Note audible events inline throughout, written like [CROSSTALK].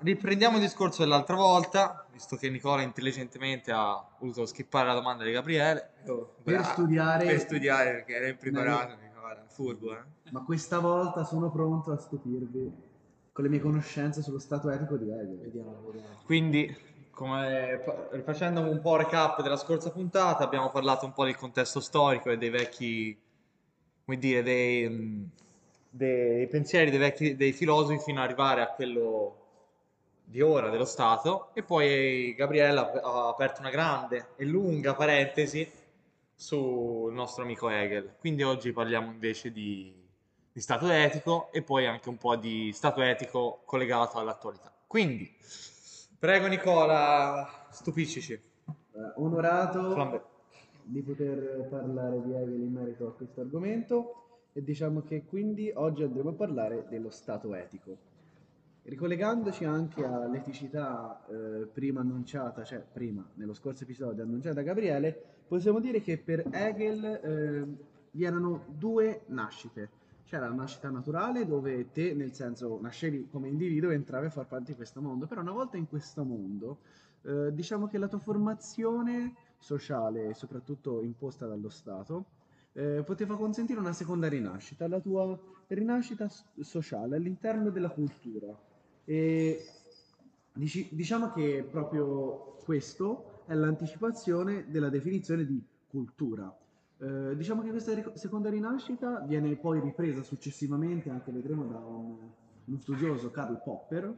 riprendiamo il discorso dell'altra volta, visto che Nicola intelligentemente ha voluto skippare la domanda di Gabriele. Per Bra- studiare- Per studiare, perché era impreparato, Nicola, furbo, eh. Ma questa volta sono pronto a stupirvi con le mie conoscenze sullo stato etico di Hegel. Vediamo, vediamo. Quindi, come, fa- rifacendo un po' recap della scorsa puntata, abbiamo parlato un po' del contesto storico e dei vecchi, come dire, dei, dei pensieri dei vecchi, dei filosofi fino ad arrivare a quello di ora dello Stato. E poi Gabriella ha aperto una grande e lunga parentesi sul nostro amico Hegel. Quindi oggi parliamo invece di, di stato etico e poi anche un po' di stato etico collegato all'attualità. Quindi, prego Nicola, stupiscici. Eh, onorato Flambé. di poter parlare di Hegel in merito a questo argomento e diciamo che quindi oggi andremo a parlare dello stato etico. Ricollegandoci anche all'eticità eh, prima annunciata, cioè prima, nello scorso episodio annunciata da Gabriele, possiamo dire che per Hegel eh, vi erano due nascite. C'era la nascita naturale dove te, nel senso, nascevi come individuo e entravi a far parte di questo mondo, però una volta in questo mondo, eh, diciamo che la tua formazione sociale, soprattutto imposta dallo Stato, eh, poteva consentire una seconda rinascita, la tua rinascita sociale all'interno della cultura. E dici- diciamo che proprio questo è l'anticipazione della definizione di cultura. Eh, diciamo che questa seconda rinascita viene poi ripresa successivamente, anche vedremo da un, uno studioso, Karl Popper,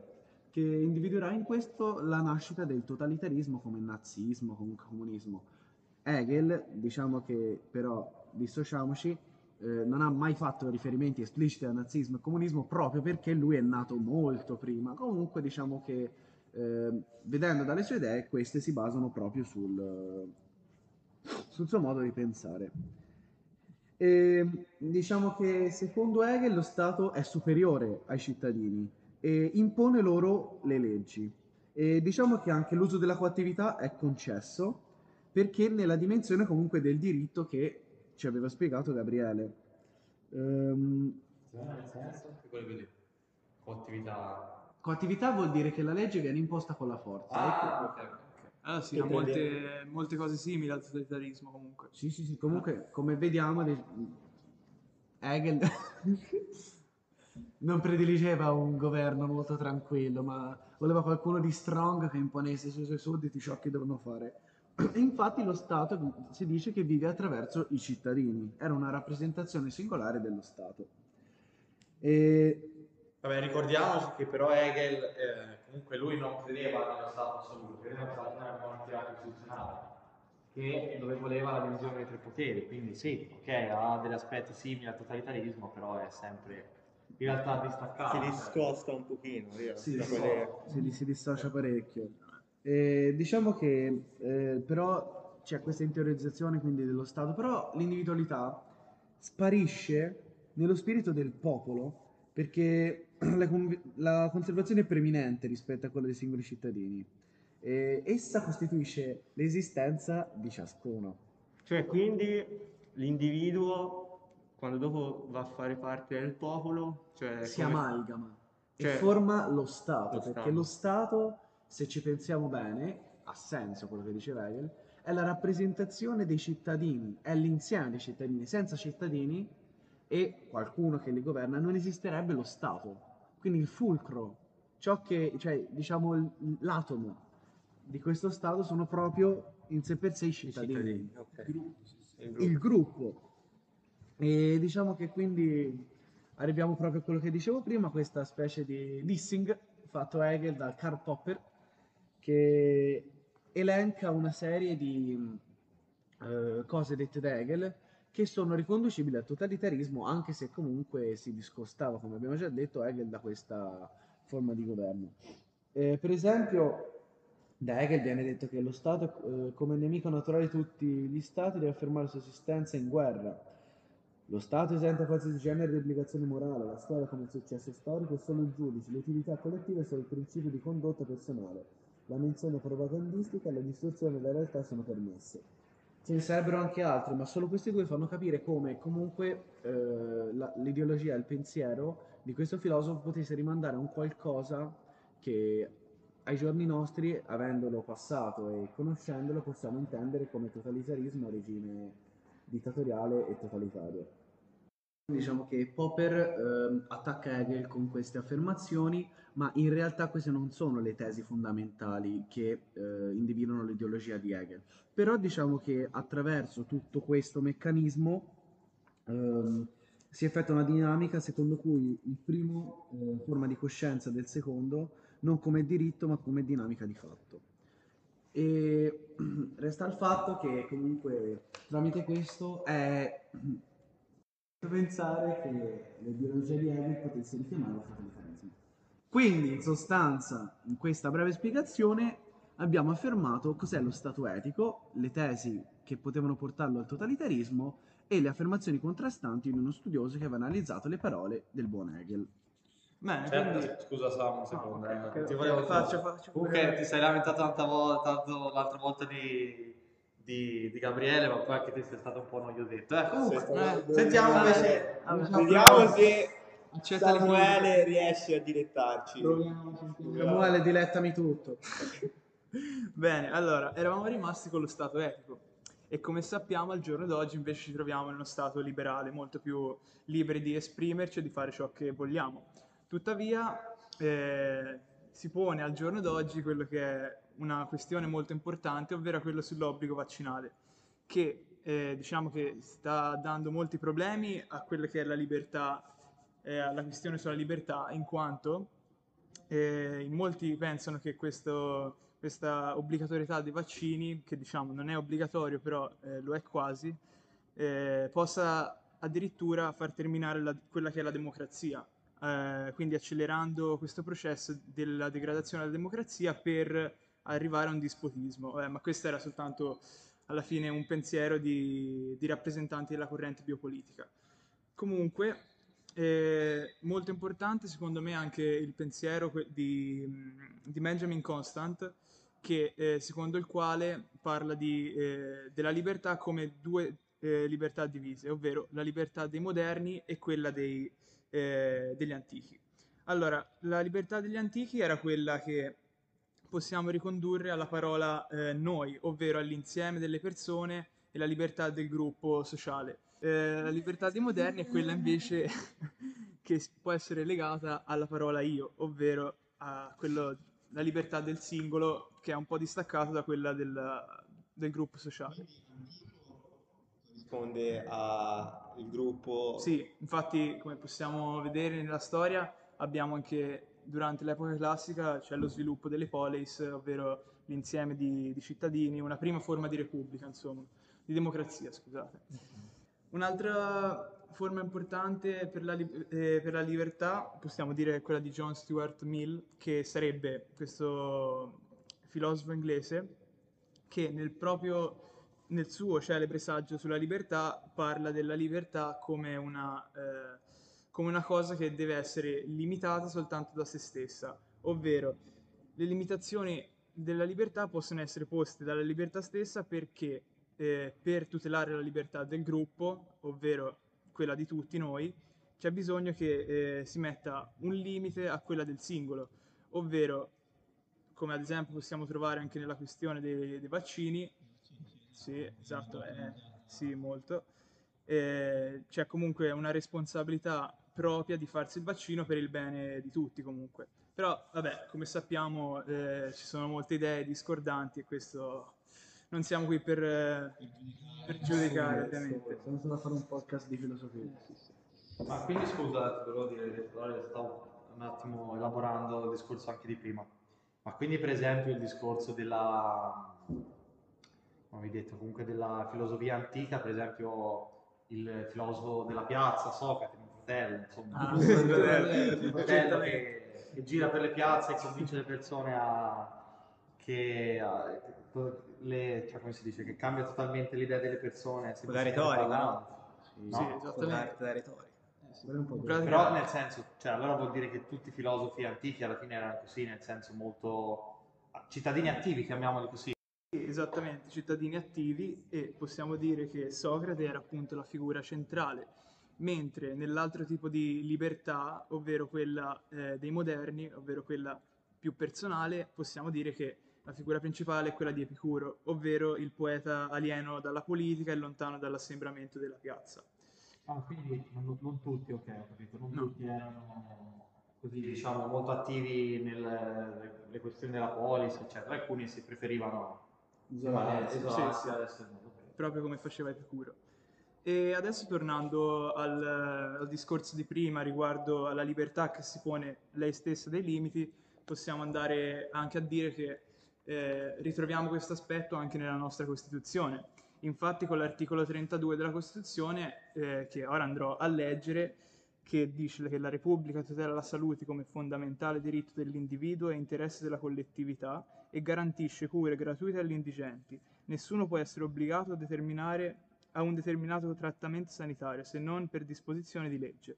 che individuerà in questo la nascita del totalitarismo come nazismo, comunque comunismo. Hegel, diciamo che però dissociamoci, eh, non ha mai fatto riferimenti espliciti al nazismo e comunismo proprio perché lui è nato molto prima. Comunque diciamo che eh, vedendo dalle sue idee queste si basano proprio sul, sul suo modo di pensare. E, diciamo che secondo Hegel lo Stato è superiore ai cittadini e impone loro le leggi. E diciamo che anche l'uso della coattività è concesso perché nella dimensione comunque del diritto che ci aveva spiegato Gabriele. Dire? Coattività. coattività vuol dire che la legge viene imposta con la forza. Ah, ok, ok. Ah sì, ha molte, molte cose simili al totalitarismo comunque. Sì, sì, sì, comunque come vediamo Hegel [LAUGHS] non prediligeva un governo molto tranquillo, ma voleva qualcuno di strong che imponesse sui suoi sudditi ciò che devono fare. E infatti lo Stato si dice che vive attraverso i cittadini, era una rappresentazione singolare dello Stato. E Vabbè, ricordiamoci che però Hegel, eh, comunque lui non credeva nello Stato assoluto, credeva stato nella monarchia costituzionale, che dove voleva la divisione dei tre poteri, quindi sì, ok, ha degli aspetti simili al totalitarismo, però è sempre in realtà distaccato. Si discosta un pochino Sì, da sì, quelle- si, si dissocia parecchio. E diciamo che eh, però c'è questa interiorizzazione quindi dello Stato, però l'individualità sparisce nello spirito del popolo perché [CLEARS THROAT] la, conv- la conservazione è preminente rispetto a quella dei singoli cittadini. E essa costituisce l'esistenza di ciascuno. Cioè, quindi l'individuo, quando dopo va a fare parte del popolo, cioè si come- amalgama e Cioè, forma lo Stato, lo perché Stato. lo Stato, se ci pensiamo bene, ha senso quello che diceva Hegel, è la rappresentazione dei cittadini, è l'insieme dei cittadini. Senza cittadini e qualcuno che li governa non esisterebbe lo Stato. Quindi il fulcro, ciò che, cioè, diciamo, l'atomo di questo Stato sono proprio in sé per sé i cittadini cittadini, ok. Il gruppo. il gruppo. E diciamo che quindi arriviamo proprio a quello che dicevo prima, questa specie di dissing fatto Hegel dal Karl Popper che elenca una serie di eh, cose dette da Hegel che sono riconducibili al totalitarismo anche se comunque si discostava, come abbiamo già detto, Hegel da questa forma di governo. Eh, per esempio, da Hegel viene detto che lo Stato, eh, come nemico naturale di tutti gli Stati, deve affermare la sua esistenza in guerra. Lo Stato esenta qualsiasi genere di obbligazione morale, la storia come successo storico è solo il giudice, l'utilità collettiva è solo il principio di condotta personale, la menzione propagandistica e la distorsione della realtà sono permesse. Ce ne sarebbero anche altri, ma solo questi due fanno capire come comunque eh, la- l'ideologia e il pensiero di questo filosofo potesse rimandare a un qualcosa che ai giorni nostri, avendolo passato e conoscendolo, possiamo intendere come totalitarismo, regime dittatoriale e totalitario. Diciamo che Popper ehm, attacca Hegel con queste affermazioni, ma in realtà queste non sono le tesi fondamentali che eh, individuano l'ideologia di Hegel. Però diciamo che attraverso tutto questo meccanismo ehm, si effettua una dinamica secondo cui il primo eh, forma di coscienza del secondo non come diritto ma come dinamica di fatto. E [CLEARS THROAT] resta il fatto che comunque tramite questo è pensare che l'ideologia di Hegel potesse richiamare il totalitarismo. Quindi, in sostanza, in questa breve spiegazione abbiamo affermato cos'è lo Stato etico, le tesi che potevano portarlo al totalitarismo e le affermazioni contrastanti di uno studioso che aveva analizzato le parole del buon Hegel. Bene, Certo, quindi... scusa Sam un secondo. ok, eh, ok, ti ok, volevo faccio, faccio. Comunque ti sei lamentato l'altra volta, tanto l'altra volta di, di, di Gabriele, ma poi anche te sei stato un po' noiosetto. Eh, comunque, eh, sentiamo invece. Vediamo se Accetta le Samuele riesce a dilettarci. Samuele, dilettami tutto. [LAUGHS] Bene, allora, eravamo rimasti con lo Stato etico e come sappiamo al giorno d'oggi invece ci troviamo in uno Stato liberale, molto più liberi di esprimerci e di fare ciò che vogliamo. Tuttavia eh, si pone al giorno d'oggi quello che è una questione molto importante, ovvero quello sull'obbligo vaccinale, che eh, diciamo che sta dando molti problemi a quella che è la libertà, eh, alla questione sulla libertà, in quanto eh, in molti pensano che questo- questa obbligatorietà dei vaccini, che diciamo non è obbligatorio, però eh, lo è quasi, eh, possa addirittura far terminare la- quella che è la democrazia, eh, quindi accelerando questo processo della degradazione della democrazia per arrivare a un dispotismo. Eh, ma questo era soltanto alla fine un pensiero di, di rappresentanti della corrente biopolitica. Comunque, eh, molto importante secondo me anche il pensiero di, di Benjamin Constant, che, eh, secondo il quale parla di, eh, della libertà come due eh, libertà divise, ovvero la libertà dei moderni e quella dei, eh, degli antichi. Allora, la libertà degli antichi era quella che possiamo ricondurre alla parola eh, noi, ovvero all'insieme delle persone e la libertà del gruppo sociale. Eh, la libertà dei moderni è quella invece [LAUGHS] che può essere legata alla parola io, ovvero a quello, la libertà del singolo che è un po' distaccato da quella del, del gruppo sociale. Risponde al gruppo. Sì, infatti, come possiamo vedere nella storia, abbiamo anche durante l'epoca classica c'è lo sviluppo delle poleis, ovvero l'insieme di, di cittadini, una prima forma di repubblica, insomma, di democrazia, scusate. Un'altra forma importante per la, eh, per la libertà, possiamo dire, è quella di John Stuart Mill, che sarebbe questo filosofo inglese che nel proprio nel suo celebre saggio sulla libertà parla della libertà come una, eh, come una cosa che deve essere limitata soltanto da se stessa, ovvero le limitazioni della libertà possono essere poste dalla libertà stessa perché eh, per tutelare la libertà del gruppo, ovvero quella di tutti noi, c'è bisogno che eh, si metta un limite a quella del singolo, ovvero come ad esempio possiamo trovare anche nella questione dei, dei vaccini, sì, esatto, eh, sì, molto. Eh, c'è comunque una responsabilità propria di farsi il vaccino per il bene di tutti comunque. Però, vabbè, come sappiamo, eh, ci sono molte idee discordanti e questo non siamo qui per, eh, per giudicare, ovviamente. Siamo solo a fare un podcast di filosofia. Ma quindi scusa, ti volevo dire, stavo un attimo elaborando il discorso anche di prima. Ma quindi per esempio il discorso della, come vi detto, comunque della filosofia antica, per esempio il filosofo della piazza, Socrate, mio fratello, insomma, Ah, sì, sì, mio fratello che, che gira per le piazze e convince le persone a, che, a- le, cioè, come si dice, che cambia totalmente l'idea delle persone. La retorica, parlando. Sì, No? esattamente. L'arte della retorica. Un Però nel senso, cioè allora vuol dire che tutti i filosofi antichi alla fine erano così, nel senso molto cittadini attivi, chiamiamoli così. Sì, Esattamente, cittadini attivi e possiamo dire che Socrate era appunto la figura centrale, mentre nell'altro tipo di libertà, ovvero quella eh, dei moderni, ovvero quella più personale, possiamo dire che la figura principale è quella di Epicuro, ovvero il poeta alieno dalla politica e lontano dall'assembramento della piazza. Ah, quindi non, non tutti, ok, ho capito, non No. tutti erano così, diciamo, molto attivi nelle questioni della polis, eccetera. Alcuni si preferivano Isolarsi. isolati, sì. ok. proprio come faceva Epicuro. E adesso tornando al, al discorso di prima riguardo alla libertà che si pone lei stessa dei limiti, possiamo andare anche a dire che eh, ritroviamo questo aspetto anche nella nostra Costituzione. Infatti con l'articolo 32 della Costituzione, eh, che ora andrò a leggere, che dice che la Repubblica tutela la salute come fondamentale diritto dell'individuo e interesse della collettività e garantisce cure gratuite agli indigenti. Nessuno può essere obbligato a determinare a un determinato trattamento sanitario se non per disposizione di legge.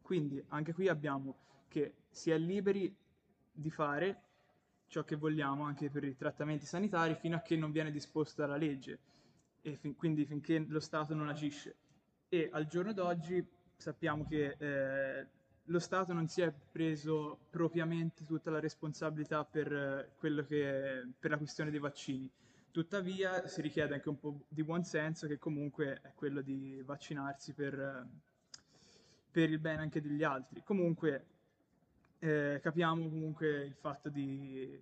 Quindi anche qui abbiamo che si è liberi di fare ciò che vogliamo anche per i trattamenti sanitari fino a che non viene disposto dalla legge e fin- quindi finché lo Stato non agisce. E al giorno d'oggi sappiamo che eh, lo Stato non si è preso propriamente tutta la responsabilità per, eh, che, per la questione dei vaccini. Tuttavia si richiede anche un po' di buonsenso che comunque è quello di vaccinarsi per, eh, per il bene anche degli altri. Comunque eh, capiamo comunque il fatto di...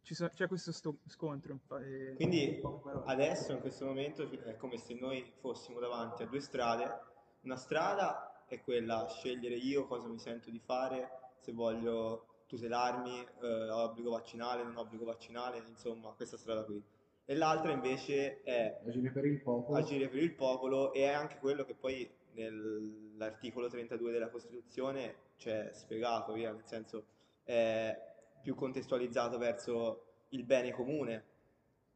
so- c'è questo sto- scontro. infa- e- Quindi adesso in questo momento è come se noi fossimo davanti a due strade. Una strada è quella scegliere io cosa mi sento di fare, se voglio tutelarmi, eh, obbligo vaccinale, non obbligo vaccinale, insomma, questa strada qui. E l'altra invece è Agire per il popolo. agire per il popolo e è anche quello che poi nell'articolo 32 della Costituzione c'è spiegato, via, nel senso è più contestualizzato verso il bene comune.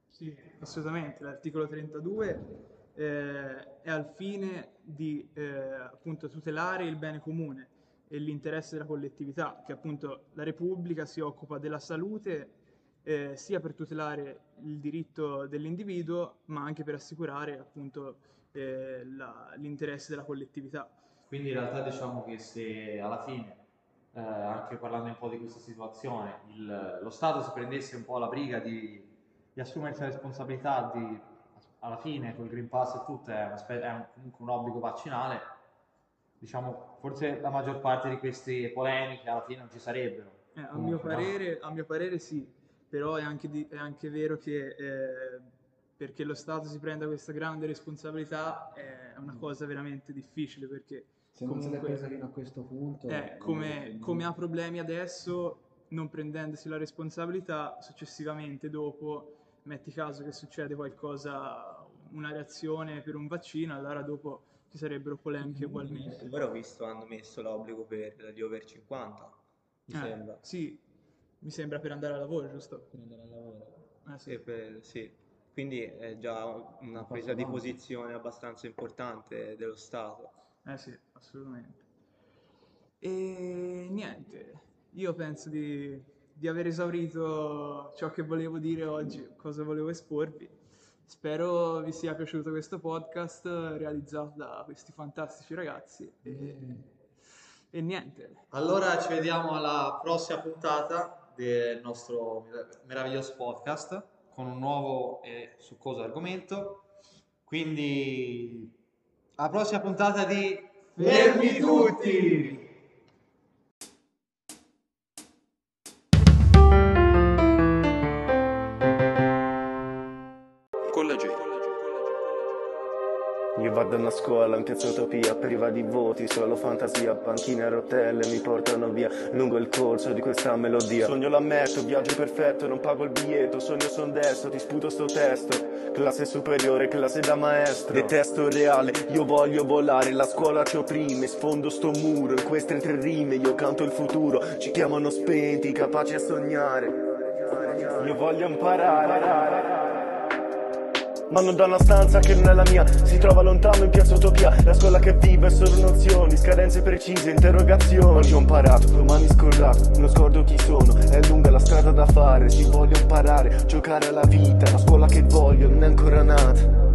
Sì, assolutamente. L'articolo 32 eh, è al fine di eh, appunto tutelare il bene comune e l'interesse della collettività, che appunto la Repubblica si occupa della salute eh, sia per tutelare il diritto dell'individuo, ma anche per assicurare appunto eh, la- l'interesse della collettività. Quindi in realtà diciamo che se alla fine, eh, anche parlando un po' di questa situazione, il- lo Stato si prendesse un po' la briga di, di assumersi la responsabilità di, alla fine, col Green Pass e tutto, è, una è un- comunque un obbligo vaccinale, diciamo, forse la maggior parte di queste polemiche alla fine non ci sarebbero. Eh, a, mio parere, a mio parere sì, però è anche, di- è anche vero che eh, perché lo Stato si prenda questa grande responsabilità è una cosa veramente difficile perché Se non se l'è comunque- presa fino a questo punto... eh, come, come ha problemi adesso, non prendendosi la responsabilità, successivamente dopo, metti caso che succede qualcosa, una reazione per un vaccino, allora dopo ci sarebbero polemiche ugualmente. Ora ho visto hanno messo l'obbligo per gli over 50, mi Eh, sembra. Sì, mi sembra per andare a lavoro, giusto? Per andare al lavoro. Eh, sì. Sì, per- sì. Quindi è già una passo presa di posizione abbastanza importante dello Stato. Eh sì, assolutamente. E niente, io penso di, di aver esaurito ciò che volevo dire oggi, cosa volevo esporvi. Spero vi sia piaciuto questo podcast realizzato da questi fantastici ragazzi. E, e niente, Allora ci vediamo alla prossima puntata del nostro meraviglioso podcast con un nuovo e succoso argomento. Quindi alla prossima puntata di Fermi tutti! Vado a una scuola in piazza Utopia, priva di voti, solo fantasia, panchine a rotelle mi portano via lungo il corso di questa melodia. Sogno l'ammetto, viaggio perfetto, non pago il biglietto, sogno son destro, ti sputo sto testo. Classe superiore, classe da maestro. Detesto il reale, io voglio volare, la scuola ci opprime, sfondo sto muro, in queste tre rime io canto il futuro, ci chiamano spenti, capaci a sognare. Io voglio imparare. Non da una stanza che non è la mia. Si trova lontano in piazza Utopia. La scuola che vive è solo nozioni Scadenze precise, interrogazioni. Oggi ho imparato, domani scordato Non scordo chi sono, è lunga la strada da fare. Ci voglio imparare, giocare alla vita. La scuola che voglio non è ancora nata